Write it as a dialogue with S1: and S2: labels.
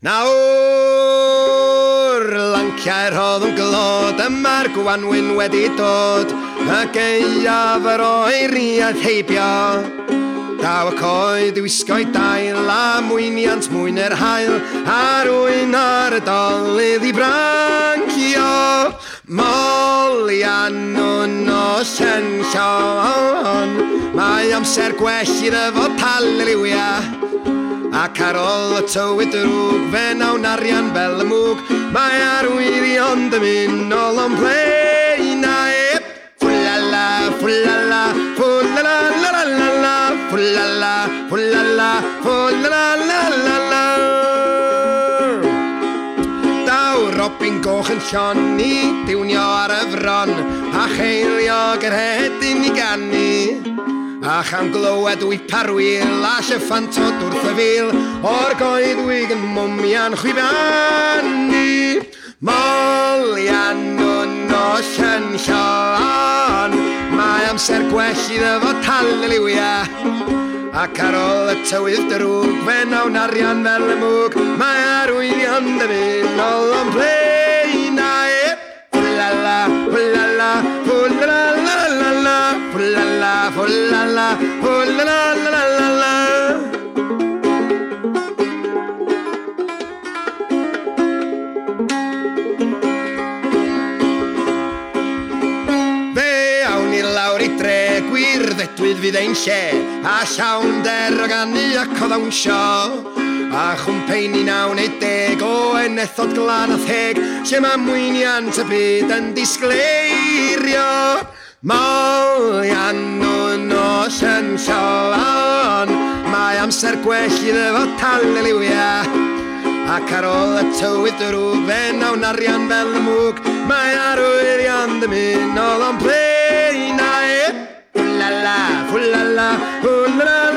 S1: Nawr lanciau'r hodd yn glod Yma'r gwanwyn wedi dod Y geiaf yr oeriad heibio Daw y coed i wisgo i dail a mwyniant mwyn yr hael a rwy'n ar y dolydd i brancio Mol i anwn o senllon Mae amser gwell i ryfo pal liwiau ac ar ôl y tywyd y rwg fe nawn arian fel y mwg mae arwirion dymun ôl o'n plei na ep fwlala fwlala fwlala la la la la fwlala fwlala fwlala la Daw robin goch yn llon ni, diwnio ar y fron a cheilio gyrhedyn i gannu A chan glywed wy parwyl a sieffantod wrth y fil O'r goed wyg yn mwmian chwibannu Molian o'n os yn sion Mae amser gwell i ddefo tal y liwiau Ac ar ôl y tywydd drwg, fe nawn arian fel y mwg, mae arwyddi arwyddion dyfynol o'n ple. la la, oh la la la la la la.
S2: Fe awn i lawr i dre gwirddetlwydd fydd ein lle, a llawn deroganu ac o ddawnsio. A chwmpein i naw neu deg o enethod glan a theg Lle mae mwyniant y byd yn disgleirio Moian nos yn Mae amser gwell i ddefo tal y liwia Ac ar ôl y tywydd drwg fe nawn arian fel y mwg Mae arwyrion ddim un ôl o'n plein Fwlala, fwlala, fwlala